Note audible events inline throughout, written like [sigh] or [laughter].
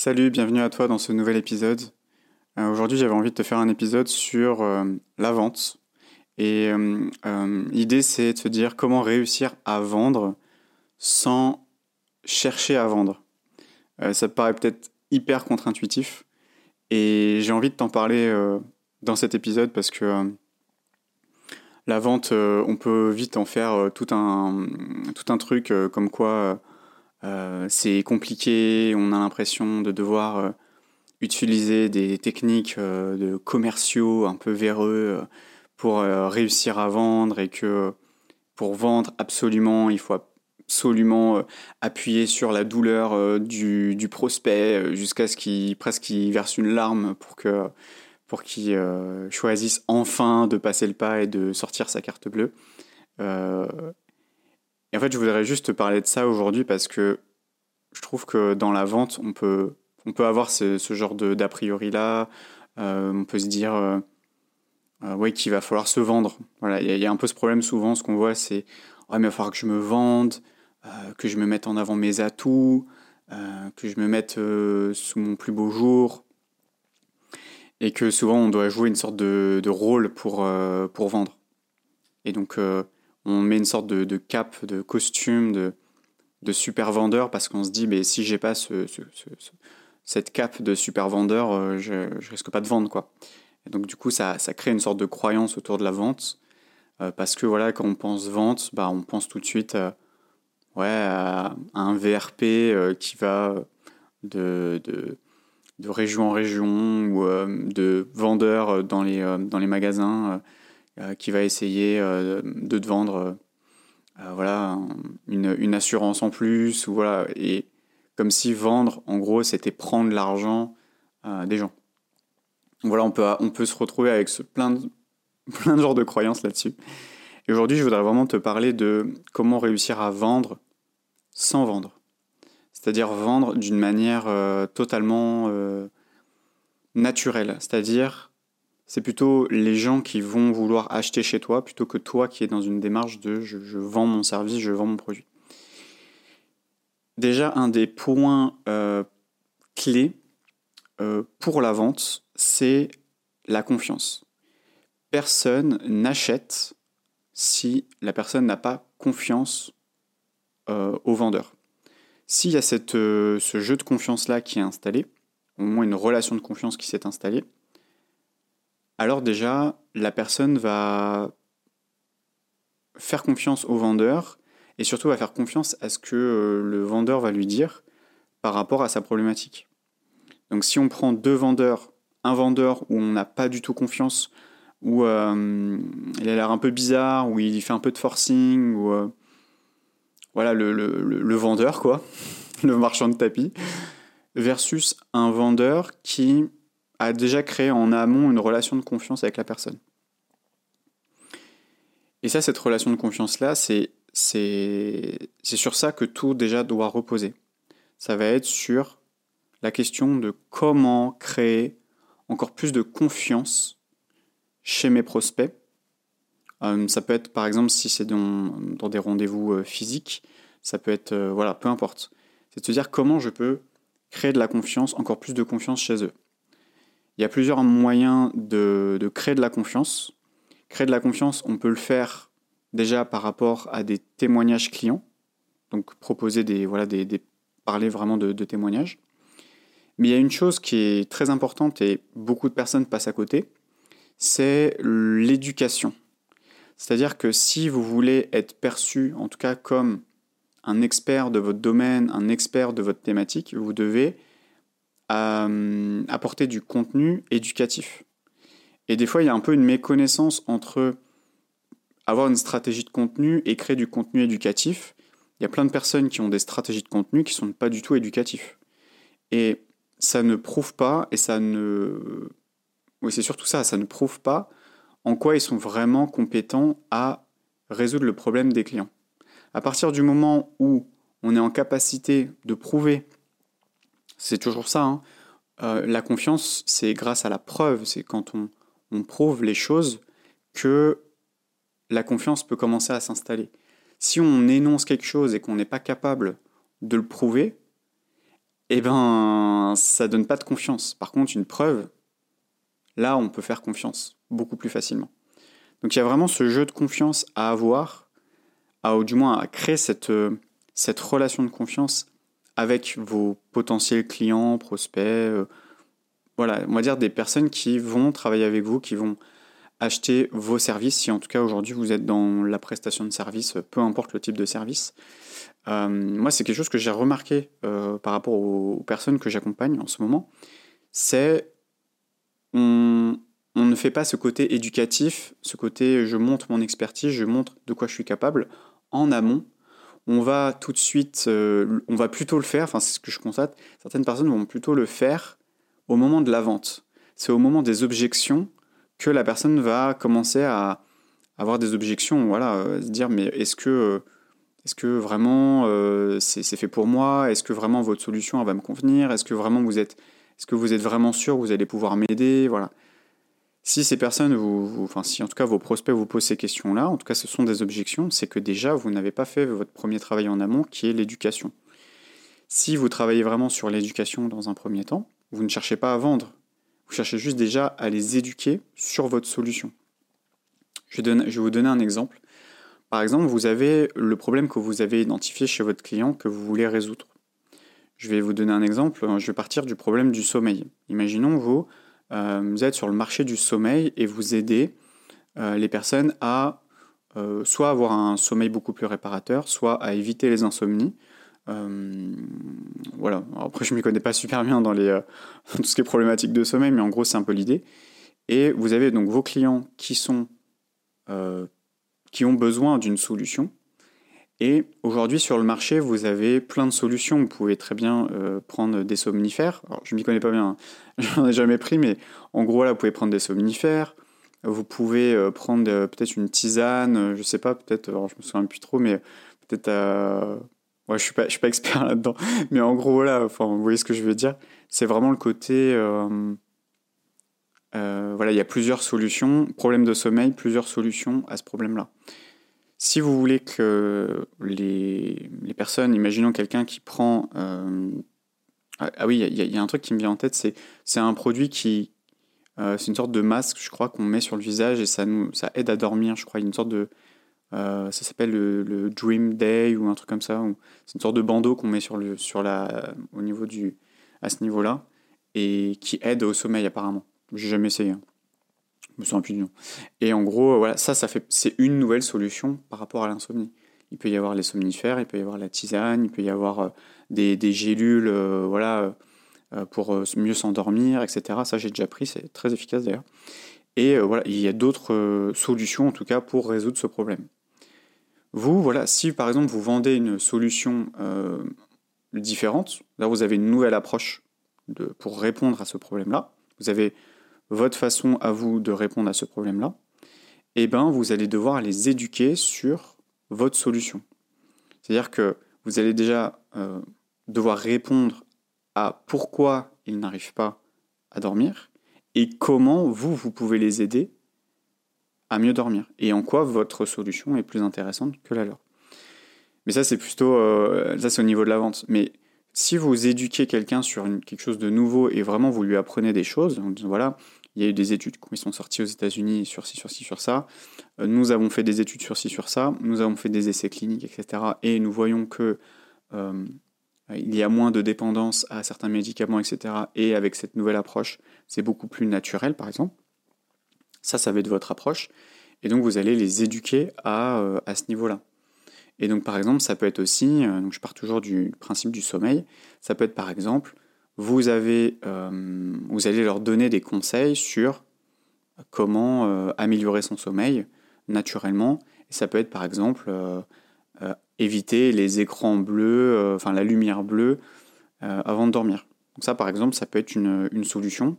Salut, bienvenue à toi dans ce nouvel épisode. Euh, Aujourd'hui, j'avais envie de te faire un épisode sur euh, la vente. Et euh, l'idée, c'est de se dire comment réussir à vendre sans chercher à vendre. Ça paraît peut-être hyper contre-intuitif. Et j'ai envie de t'en parler dans cet épisode parce que la vente, on peut vite en faire tout un, tout un truc comme quoi euh, c'est compliqué, on a l'impression de devoir euh, utiliser des techniques euh, de commerciaux un peu véreux pour réussir à vendre et que pour vendre absolument, il faut absolument appuyer sur la douleur du, prospect jusqu'à ce qu'il presque qu'il verse une larme pour que pour qu'il choisisse enfin de passer le pas et de sortir sa carte bleue. Et en fait, je voudrais juste te parler de ça aujourd'hui parce que je trouve que dans la vente, on peut, avoir ce, genre d'a priori là. Euh, on peut se dire euh, euh, qu'il va falloir se vendre. Il y, a- un peu ce problème souvent. Ce qu'on voit, c'est ouais, mais il va falloir que je me vende, que je me mette en avant mes atouts, que je me mette sous mon plus beau jour. Et que souvent, on doit jouer une sorte de, de rôle pour, pour vendre. Et donc, on met une sorte de, de cape, de costume, de, de super vendeur parce qu'on se dit, mais si j'ai pas ce, ce- ce- ce- cette cape de super vendeur, euh, je, je risque pas de vendre, quoi. Et donc, du coup, ça, ça crée une sorte de croyance autour de la vente euh, parce que, voilà, quand on pense vente, bah, on pense tout de suite euh, ouais, à, un VRP qui va de, de, de région en région ou de vendeur dans les, dans les magasins qui va essayer euh, de te vendre euh, euh, voilà, un- une, assurance en plus, ou voilà, et comme si vendre, en gros, c'était prendre l'argent euh, des gens. Voilà, on peut, on peut se retrouver avec plein, de, [laughs] plein de genres de croyances là-dessus. Et aujourd'hui, je voudrais vraiment te parler de comment réussir à vendre sans vendre. C'est-à-dire vendre d'une manière euh, totalement euh, naturelle. C'est-à-dire, c'est plutôt les gens qui vont vouloir acheter chez toi plutôt que toi qui es dans une démarche de je, vends mon service, je vends mon produit. Déjà, un des points euh, clés euh, pour la vente, c'est la confiance. Personne n'achète si la personne n'a pas confiance euh, au vendeur. S'il y a ce jeu de confiance-là qui est installé, au moins une relation de confiance qui s'est installée, alors déjà, la personne va faire confiance au vendeur et surtout va faire confiance à ce que euh, le vendeur va lui dire par rapport à sa problématique. Donc si on prend deux vendeurs, un vendeur où on n'a pas du tout confiance, où euh, il a l'air un peu bizarre, où il fait un peu de forcing, ou euh, voilà le, le- vendeur quoi, [laughs] le marchand de tapis, versus un vendeur qui a déjà créé en amont une relation de confiance avec la personne. Et ça, cette relation de confiance-là, c'est sur ça que tout déjà doit reposer. Ça va être sur la question de comment créer encore plus de confiance chez mes prospects. Euh, ça peut être, par exemple, si c'est dans, dans des rendez-vous euh, physiques, ça peut être, euh, voilà, peu importe. C'est de se dire comment je peux créer de la confiance, encore plus de confiance chez eux. Il y a plusieurs moyens de, créer de la confiance. Créer de la confiance, on peut le faire déjà par rapport à des témoignages clients. Donc proposer des, voilà, des- parler vraiment de, de témoignages. Mais il y a une chose qui est très importante et beaucoup de personnes passent à côté, c'est l'éducation. C'est-à-dire que si vous voulez être perçu, en tout cas comme un expert de votre domaine, un expert de votre thématique, vous devez euh, apporter du contenu éducatif. Et des fois, il y a un peu une méconnaissance entre avoir une stratégie de contenu et créer du contenu éducatif. Il y a plein de personnes qui ont des stratégies de contenu qui ne sont pas du tout éducatifs. Et ça ne prouve pas, et ça ne... Oui, c'est surtout ça, ça ne prouve pas en quoi ils sont vraiment compétents à résoudre le problème des clients. À partir du moment où on est en capacité de prouver, c'est toujours ça, hein, euh, la confiance, c'est grâce à la preuve, c'est quand on, on prouve les choses que la confiance peut commencer à s'installer. Si on énonce quelque chose et qu'on n'est pas capable de le prouver, eh ben, ça donne pas de confiance. Par contre, une preuve, là, on peut faire confiance beaucoup plus facilement. Donc il y a vraiment ce jeu de confiance à avoir, à, ou du moins à créer cette, cette relation de confiance avec vos potentiels clients, prospects, euh, voilà, on va dire des personnes qui vont travailler avec vous, qui vont acheter vos services, si en tout cas aujourd'hui vous êtes dans la prestation de service, peu importe le type de service. Euh, moi, c'est quelque chose que j'ai remarqué euh, par rapport aux, personnes que j'accompagne en ce moment, c'est on, on ne fait pas ce côté éducatif, ce côté je montre mon expertise, je montre de quoi je suis capable en amont. On va tout de suite, euh, on va plutôt le faire, enfin c'est ce que je constate, certaines personnes vont plutôt le faire au moment de la vente. C'est au moment des objections que la personne va commencer à avoir des objections, voilà, se dire mais est-ce que est-ce que vraiment euh, c'est fait pour moi? Est-ce que vraiment votre solution va me convenir? Est-ce que vraiment vous êtes, est-ce que vous êtes vraiment sûr que vous allez pouvoir m'aider? Voilà. Si ces personnes, vous, enfin si en tout cas vos prospects vous posent ces questions-là, en tout cas ce sont des objections, c'est que déjà vous n'avez pas fait votre premier travail en amont qui est l'éducation. Si vous travaillez vraiment sur l'éducation dans un premier temps, vous ne cherchez pas à vendre, vous cherchez juste déjà à les éduquer sur votre solution. Je, je vais vous donner un exemple. Par exemple, vous avez le problème que vous avez identifié chez votre client que vous voulez résoudre. Je vais vous donner un exemple. Je vais partir du problème du sommeil. Imaginons, vous, vous êtes sur le marché du sommeil et vous aidez euh, les personnes à euh, soit avoir un sommeil beaucoup plus réparateur, soit à éviter les insomnies. voilà. Après, je ne m'y connais pas super bien dans, les, [laughs] tout ce qui est problématique de sommeil, mais en gros, c'est un peu l'idée. Et vous avez donc vos clients qui sont qui ont besoin d'une solution. Et aujourd'hui, sur le marché, vous avez plein de solutions. Vous pouvez très bien euh, prendre des somnifères. Alors, je ne m'y connais pas bien, [laughs] je n'en ai jamais pris, mais en gros, là, vous pouvez prendre des somnifères. Vous pouvez euh, prendre euh, peut-être une tisane, je ne sais pas, peut-être, je me souviens plus trop, mais peut-être Ouais, je suis suis pas [laughs] expert là-dedans, mais en gros voilà, vous voyez ce que je veux dire. C'est vraiment le côté, voilà, il y a plusieurs solutions. Problème de sommeil, plusieurs solutions à ce problème-là. Si vous voulez que les, personnes, imaginons quelqu'un qui prend... Euh, ah, ah, oui, il y, a un truc qui me vient en tête, c'est un produit qui... Euh, c'est une sorte de masque, je crois, qu'on met sur le visage et ça, nous, ça aide à dormir, je crois. Une sorte de... ça s'appelle le, Dream Day ou un truc comme ça. C'est une sorte de bandeau qu'on met sur le, sur la, au niveau du, à ce niveau-là et qui aide au sommeil apparemment. J'ai jamais essayé. Hein. Et en gros, voilà, ça, ça fait, c'est une nouvelle solution par rapport à l'insomnie. Il peut y avoir les somnifères, il peut y avoir la tisane, il peut y avoir euh, des, des, gélules, euh, voilà, euh, pour mieux s'endormir, etc. Ça, j'ai déjà pris, c'est très efficace d'ailleurs. Et voilà, il y a d'autres solutions en tout cas pour résoudre ce problème. Vous, voilà, si par exemple vous vendez une solution différente, là vous avez une nouvelle approche de, pour répondre à ce problème-là. Vous avez votre façon à vous de répondre à ce problème-là, eh ben, vous allez devoir les éduquer sur votre solution. C'est-à-dire que vous allez déjà euh, devoir répondre à pourquoi ils n'arrivent pas à dormir et comment vous, vous pouvez les aider à mieux dormir et en quoi votre solution est plus intéressante que la leur. Mais ça, c'est plutôt, euh, ça c'est au niveau de la vente. Mais si vous éduquez quelqu'un sur quelque chose de nouveau et vraiment vous lui apprenez des choses, en disant voilà, il y a eu des études qui sont sorties aux États-Unis sur ci, sur ci, sur ça. Euh, nous avons fait des études sur ci, sur ça. Nous avons fait des essais cliniques, etc. Et nous voyons que euh, il y a moins de dépendance à certains médicaments, etc. Et avec cette nouvelle approche, c'est beaucoup plus naturel, par exemple. Ça, ça va être votre approche. Et donc, vous allez les éduquer à, euh, à ce niveau-là. Et donc, par exemple, ça peut être aussi, je pars toujours du principe du sommeil, ça peut être par exemple, vous, avez, euh, vous allez leur donner des conseils sur comment euh, améliorer son sommeil naturellement. Et ça peut être par exemple euh, éviter les écrans bleus, enfin la lumière bleue avant de dormir. Ça par exemple, ça peut être une, une solution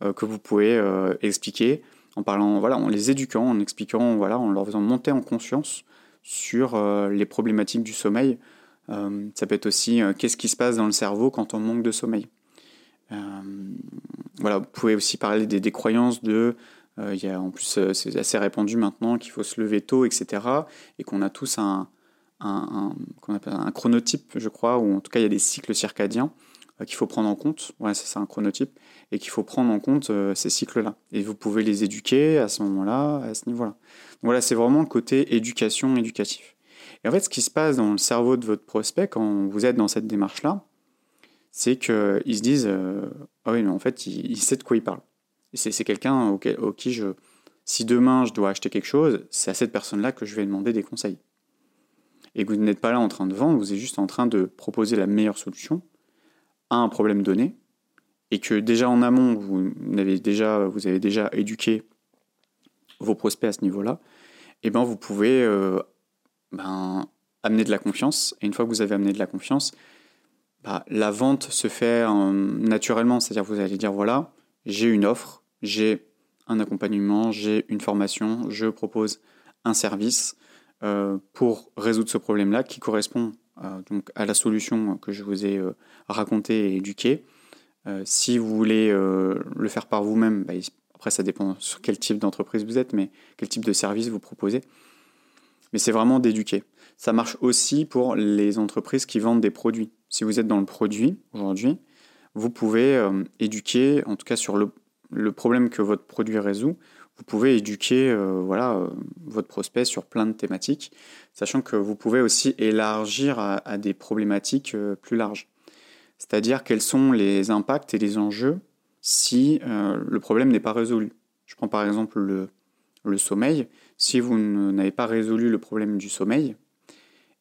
que vous pouvez expliquer en parlant, voilà, en les éduquant, en expliquant, voilà, en leur faisant monter en conscience sur les problématiques du sommeil. ça peut être aussi qu'est-ce qui se passe dans le cerveau quand on manque de sommeil. Euh, voilà, vous pouvez aussi parler des, croyances de euh, il y a, en plus, euh, c'est assez répandu maintenant qu'il faut se lever tôt, etc. Et qu'on a tous un, un, un, un, chronotype, je crois, ou en tout cas il y a des cycles circadiens. qu'il faut prendre en compte. Ouais, c'est un chronotype. Et qu'il faut prendre en compte ces cycles-là. Et vous pouvez les éduquer à ce moment-là, à ce niveau-là. Voilà, c'est vraiment le côté éducation, éducatif. Et en fait, ce qui se passe dans le cerveau de votre prospect quand vous êtes dans cette démarche-là, c'est qu'ils se disent Ah oui, mais en fait, il, sait de quoi il parle. C'est quelqu'un auquel, qui je. Si demain je dois acheter quelque chose, c'est à cette personne-là que je vais demander des conseils. Et que vous n'êtes pas là en train de vendre, vous êtes juste en train de proposer la meilleure solution à un problème donné. Et que déjà en amont, vous avez déjà, vous avez déjà éduqué vos prospects à ce niveau-là, et eh ben vous pouvez euh, ben, amener de la confiance. Et une fois que vous avez amené de la confiance, bah, la vente se fait euh, naturellement. C'est-à-dire vous allez dire, voilà, j'ai une offre, j'ai un accompagnement, j'ai une formation, je propose un service euh, pour résoudre ce problème-là qui correspond euh, donc à la solution que je vous ai racontée et éduquée. si vous voulez le faire par vous-même, bah, après ça dépend sur quel type d'entreprise vous êtes, mais quel type de service vous proposez. Mais c'est vraiment d'éduquer. Ça marche aussi pour les entreprises qui vendent des produits. Si vous êtes dans le produit aujourd'hui, vous pouvez euh, éduquer, en tout cas sur le, problème que votre produit résout, vous pouvez éduquer euh, voilà, euh, votre prospect sur plein de thématiques, sachant que vous pouvez aussi élargir à, des problématiques plus larges. C'est-à-dire quels sont les impacts et les enjeux si le problème n'est pas résolu. Je prends par exemple le, le sommeil. Si vous n'avez pas résolu le problème du sommeil,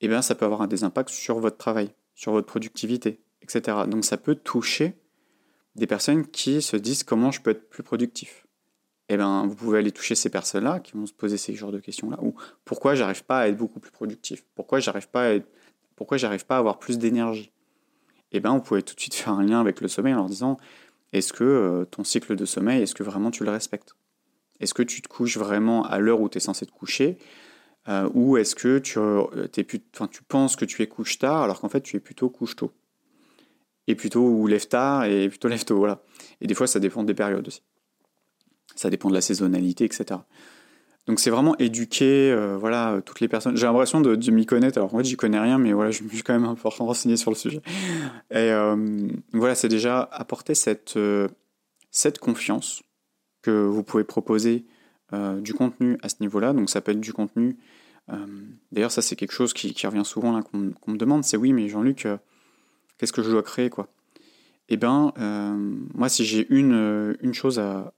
eh bien, ça peut avoir des impacts sur votre travail, sur votre productivité, etc. Donc ça peut toucher des personnes qui se disent comment je peux être plus productif. Eh bien, vous pouvez aller toucher ces personnes-là qui vont se poser ces genres de questions-là. Ou pourquoi j'arrive pas à être beaucoup plus productif? Pourquoi j'arrive pas à pourquoi j'arrive pas à avoir plus d'énergie? Eh bien, vous pouvez tout de suite faire un lien avec le sommeil en leur disant est-ce que euh, ton cycle de sommeil, est-ce que vraiment tu le respectes? Est-ce que tu te couches vraiment à l'heure où tu es censé te coucher? Euh, ou est-ce que tu, euh, es tu penses que tu es couche tard alors qu'en fait tu es plutôt couche tôt? Et plutôt ou lève tard et plutôt lève tôt, voilà. Et des fois ça dépend des périodes aussi. Ça dépend de la saisonnalité, etc. Donc c'est vraiment éduquer euh, voilà, toutes les personnes. J'ai l'impression de, m'y connaître, alors en fait j'y connais rien, mais voilà, je me suis quand même un peu renseigné sur le sujet. Et voilà, c'est déjà apporter cette, cette confiance que vous pouvez proposer du contenu à ce niveau-là. Donc ça peut être du contenu euh, d'ailleurs, ça, c'est quelque chose qui, revient souvent là, qu'on me demande, c'est oui, mais Jean-Luc, euh, qu'est-ce que je dois créer quoi? Eh bien, euh, moi, si j'ai une, chose à,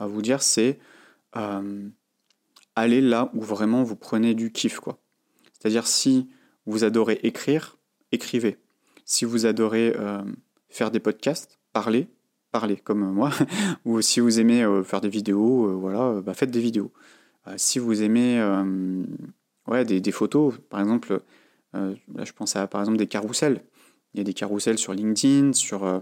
vous dire, c'est aller là où vraiment vous prenez du kiff. C'est-à-dire, si vous adorez écrire, écrivez. Si vous adorez faire des podcasts, parlez, comme moi. [laughs] Ou si vous aimez faire des vidéos, voilà, bah, faites des vidéos. si vous aimez des, photos. Par exemple, euh, là, je pense à par exemple des carousels. Il y a des carousels sur LinkedIn, sur, euh,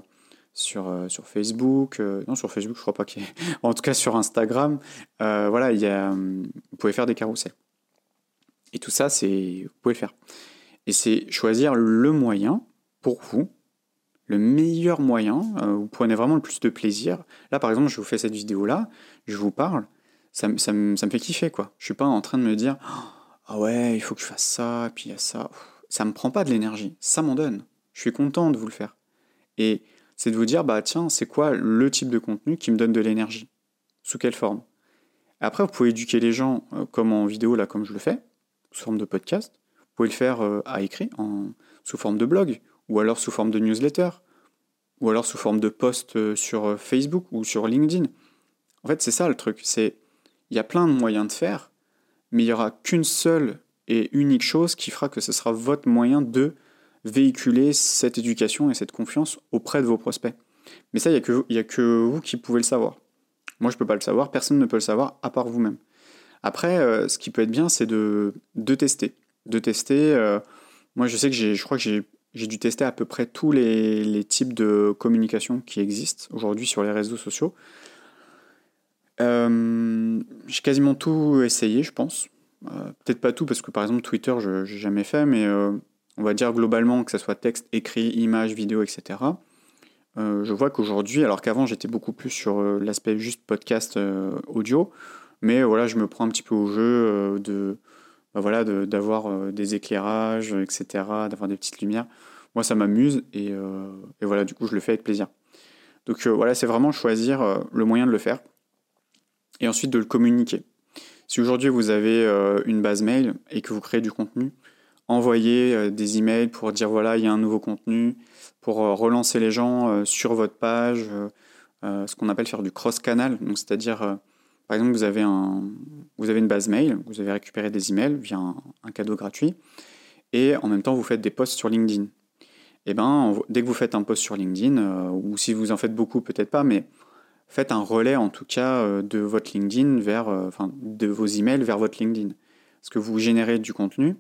sur, euh, sur Facebook. non, sur Facebook, je crois pas qu'il y ait. [laughs] en tout cas, sur Instagram. voilà, il y vous pouvez faire des carousels. Et tout ça, c'est, vous pouvez le faire. Et c'est choisir le moyen pour vous, le meilleur moyen. vous prenez vraiment le plus de plaisir. Là, par exemple, je vous fais cette vidéo-là, je vous parle. Ça, ça, me fait kiffer, quoi. Je suis pas en train de me dire. Ah ouais, il faut que je fasse ça, puis il y a ça. Ça me prend pas de l'énergie, ça m'en donne. Je suis content de vous le faire. Et c'est de vous dire, bah tiens, c'est quoi le type de contenu qui me donne de l'énergie? Sous quelle forme? Après, vous pouvez éduquer les gens euh, comme en vidéo, là, comme je le fais, sous forme de podcast. Vous pouvez le faire euh, à écrit, en, sous forme de blog, ou alors sous forme de newsletter, ou alors sous forme de post euh, sur Facebook ou sur LinkedIn. En fait, c'est ça le truc. C'est il y a plein de moyens de faire mais il n'y aura qu'une seule et unique chose qui fera que ce sera votre moyen de véhiculer cette éducation et cette confiance auprès de vos prospects. Mais ça, il n'y a, que, a que vous qui pouvez le savoir. Moi, je ne peux pas le savoir, personne ne peut le savoir à part vous-même. Après, euh, ce qui peut être bien, c'est de, de tester. De tester. Euh, moi, je sais que j'ai, je crois que j'ai, j'ai dû tester à peu près tous les, types de communication qui existent aujourd'hui sur les réseaux sociaux. Euh, j'ai quasiment tout essayé, je pense. Euh, peut-être pas tout, parce que par exemple Twitter, je n'ai jamais fait, mais euh, on va dire globalement que ce soit texte, écrit, image, vidéo, etc. je vois qu'aujourd'hui, alors qu'avant j'étais beaucoup plus sur l'aspect juste podcast audio, mais voilà, je me prends un petit peu au jeu de, bah voilà, d'avoir des éclairages, etc., d'avoir des petites lumières moi, ça m'amuse et, et, voilà, du coup, je le fais avec plaisir. Donc voilà, c'est vraiment choisir le moyen de le faire et ensuite de le communiquer. Si aujourd'hui vous avez une base mail et que vous créez du contenu, envoyez des emails pour dire voilà, il y a un nouveau contenu, pour relancer les gens sur votre page, ce qu'on appelle faire du cross-canal, c'est-à-dire par exemple, vous avez, une base mail, vous avez récupéré des emails via un, cadeau gratuit, et en même temps, vous faites des posts sur LinkedIn. Et eh ben, dès que vous faites un post sur LinkedIn, euh, ou si vous en faites beaucoup, peut-être pas, mais faites un relais en tout cas euh, de votre LinkedIn vers, euh, de vos emails vers votre LinkedIn. Parce que vous générez du contenu,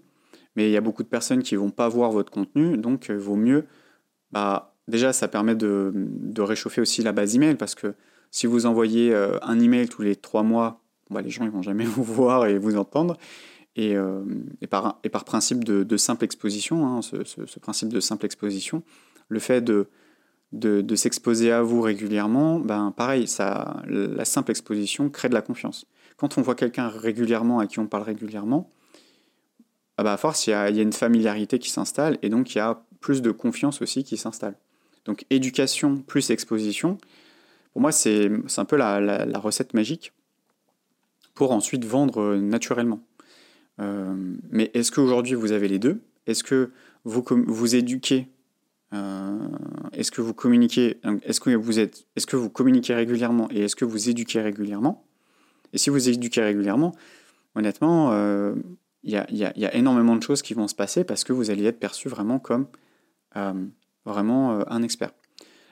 mais il y a beaucoup de personnes qui vont pas voir votre contenu, donc vaut mieux, bah, déjà, ça permet de réchauffer aussi la base email, parce que si vous envoyez euh, un email tous les trois mois, bah, les gens ils vont jamais [laughs] vous voir et vous entendre. Et, euh, par, principe de, simple exposition, hein, ce, principe de simple exposition, le fait de, s'exposer à vous régulièrement, ben pareil, la simple exposition crée de la confiance. Quand on voit quelqu'un régulièrement, à qui on parle régulièrement, ah bah à force, il y a une familiarité qui s'installe et donc il y a plus de confiance aussi qui s'installe. Donc éducation plus exposition, pour moi, c'est un peu la, recette magique pour ensuite vendre euh, naturellement. Euh, mais est-ce qu'aujourd'hui vous avez les deux? Est-ce que vous vous éduquez euh, Est-ce que vous communiquez Est-ce que vous êtes Est-ce que vous communiquez régulièrement et est-ce que vous éduquez régulièrement? Et si vous éduquez régulièrement, honnêtement, il y, a, énormément de choses qui vont se passer parce que vous allez être perçu vraiment comme vraiment un expert.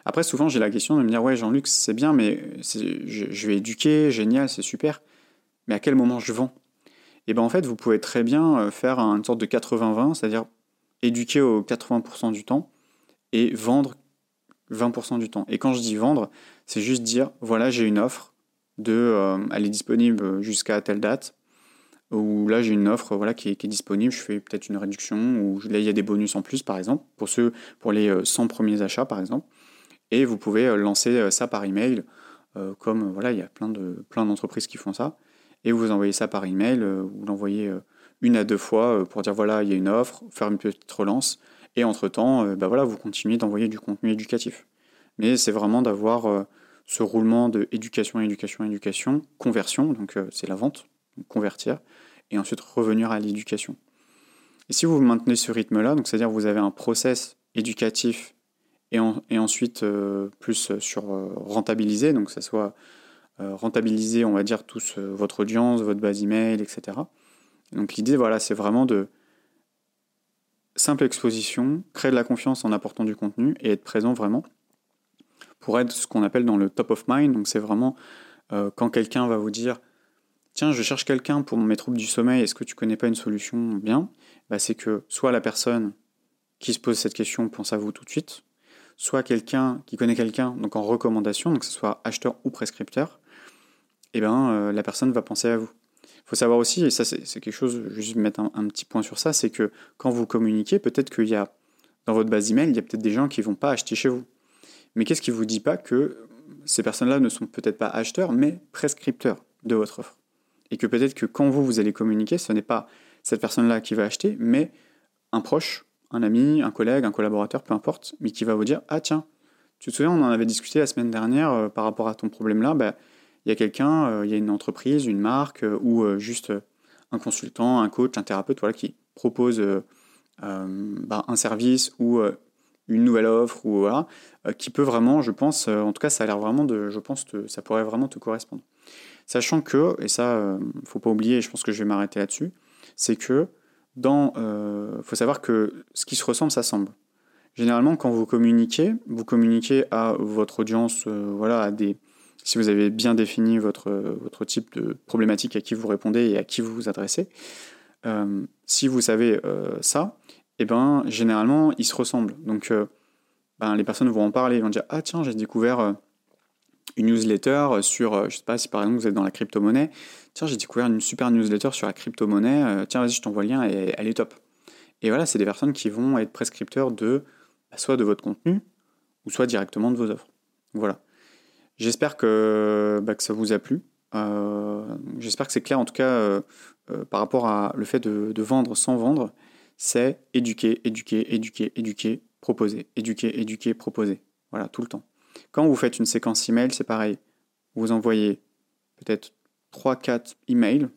Après, souvent, j'ai la question de me dire Ouais, Jean-Luc, c'est bien, mais je, vais éduquer, génial, c'est super. Mais à quel moment je vends? Et bien, en fait, vous pouvez très bien euh, faire une sorte de 80-20, c'est-à-dire éduquer au 80% du temps et vendre 20% du temps. Et quand je dis vendre, c'est juste dire Voilà, j'ai une offre, de, euh, elle est disponible jusqu'à telle date, ou là j'ai une offre voilà, qui, est, disponible, je fais peut-être une réduction, ou là il y a des bonus en plus par exemple, pour, ceux, pour les 100 euh, premiers achats par exemple et vous pouvez euh, lancer euh, ça par email, euh, comme voilà, il y a plein de plein d'entreprises qui font ça, et vous envoyez ça par email, vous l'envoyez une à deux fois pour dire voilà, il y a une offre, faire une petite relance, et entre-temps, bah voilà, vous continuez d'envoyer du contenu éducatif. Mais c'est vraiment d'avoir ce roulement de éducation, éducation, éducation, conversion, donc c'est la vente, convertir, et ensuite revenir à l'éducation. Et si vous maintenez ce rythme-là, c'est-à-dire vous avez un process éducatif et, ensuite euh, plus sur euh, rentabiliser, donc que ce soit euh, rentabiliser, on va dire, tous votre audience, votre base email, etc. Donc l'idée, voilà, c'est vraiment de simple exposition, créer de la confiance en apportant du contenu et être présent vraiment pour être ce qu'on appelle dans le top of mind. Donc c'est vraiment quand quelqu'un va vous dire Tiens, je cherche quelqu'un pour mes troubles du sommeil, est-ce que tu connais pas une solution bien bah, C'est que soit la personne qui se pose cette question pense à vous tout de suite, soit quelqu'un qui connaît quelqu'un, donc en recommandation, donc que ce soit acheteur ou prescripteur, eh ben, euh, la personne va penser à vous. Il faut savoir aussi, et ça c'est quelque chose, je vais juste mettre un, petit point sur ça, c'est que quand vous communiquez, peut-être qu'il y a, dans votre base email, il y a peut-être des gens qui ne vont pas acheter chez vous. Mais qu'est-ce qui ne vous dit pas que ces personnes-là ne sont peut-être pas acheteurs, mais prescripteurs de votre offre? Et que peut-être que quand vous, vous allez communiquer, ce n'est pas cette personne-là qui va acheter, mais un proche un ami, un collègue, un collaborateur, peu importe, mais qui va vous dire Ah, tiens, tu te souviens, on en avait discuté la semaine dernière euh, par rapport à ton problème-là. Bah, il y a quelqu'un, euh, il y a une entreprise, une marque euh, ou juste un consultant, un coach, un thérapeute voilà, qui propose bah, un service ou une nouvelle offre ou voilà, qui peut vraiment, je pense, en tout cas, ça a l'air vraiment de, je pense, ça pourrait vraiment te correspondre. Sachant que, et ça, ne faut pas oublier, je pense que je vais m'arrêter là-dessus, c'est que il euh, faut savoir que ce qui se ressemble s'assemble. Généralement, quand vous communiquez, vous communiquez à votre audience, euh, voilà, si vous avez bien défini votre, type de problématique à qui vous répondez et à qui vous vous adressez. Euh, si vous savez ça, et eh ben, généralement, ils se ressemblent. Donc, ben, les personnes vont en parler, ils vont dire Ah, tiens, j'ai découvert une newsletter sur, je sais pas si par exemple vous êtes dans la crypto-monnaie, Tiens, j'ai découvert une super newsletter sur la crypto-monnaie. Euh, tiens, vas-y, je t'envoie le lien et elle est top. Et voilà, c'est des personnes qui vont être prescripteurs de bah, soit de votre contenu ou soit directement de vos offres. Voilà. J'espère que, bah, que ça vous a plu. Euh, j'espère que c'est clair en tout cas euh, par rapport à le fait de, de vendre sans vendre. C'est éduquer, éduquer, éduquer, éduquer proposer, éduquer, éduquer, proposer. Voilà, tout le temps. Quand vous faites une séquence email, c'est pareil. Vous envoyez peut-être 3-4 emails,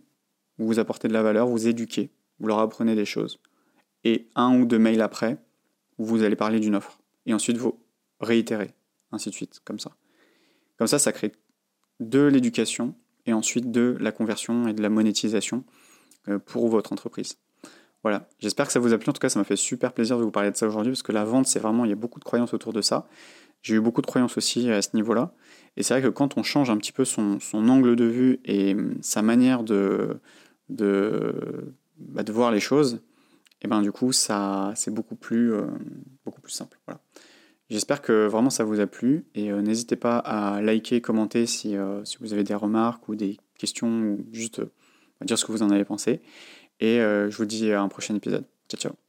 vous apportez de la valeur, vous éduquez, vous leur apprenez des choses. Et un ou deux mails après, vous allez parler d'une offre. Et ensuite, vous réitérez, ainsi de suite, comme ça. Comme ça, ça crée de l'éducation et ensuite de la conversion et de la monétisation euh, pour votre entreprise. Voilà, j'espère que ça vous a plu. En tout cas, ça m'a fait super plaisir de vous parler de ça aujourd'hui parce que la vente, c'est vraiment, il y a beaucoup de croyances autour de ça. J'ai eu beaucoup de croyances aussi à ce niveau-là. Et c'est vrai que quand on change un petit peu son, angle de vue et hum, sa manière de, de, bah, voir les choses, et ben du coup, ça, c'est beaucoup plus, euh, beaucoup plus simple. Voilà. J'espère que vraiment ça vous a plu et euh, n'hésitez pas à liker, commenter si, euh, si, vous avez des remarques ou des questions ou juste dire ce que vous en avez pensé. Et je vous dis à un prochain épisode. Ciao ciao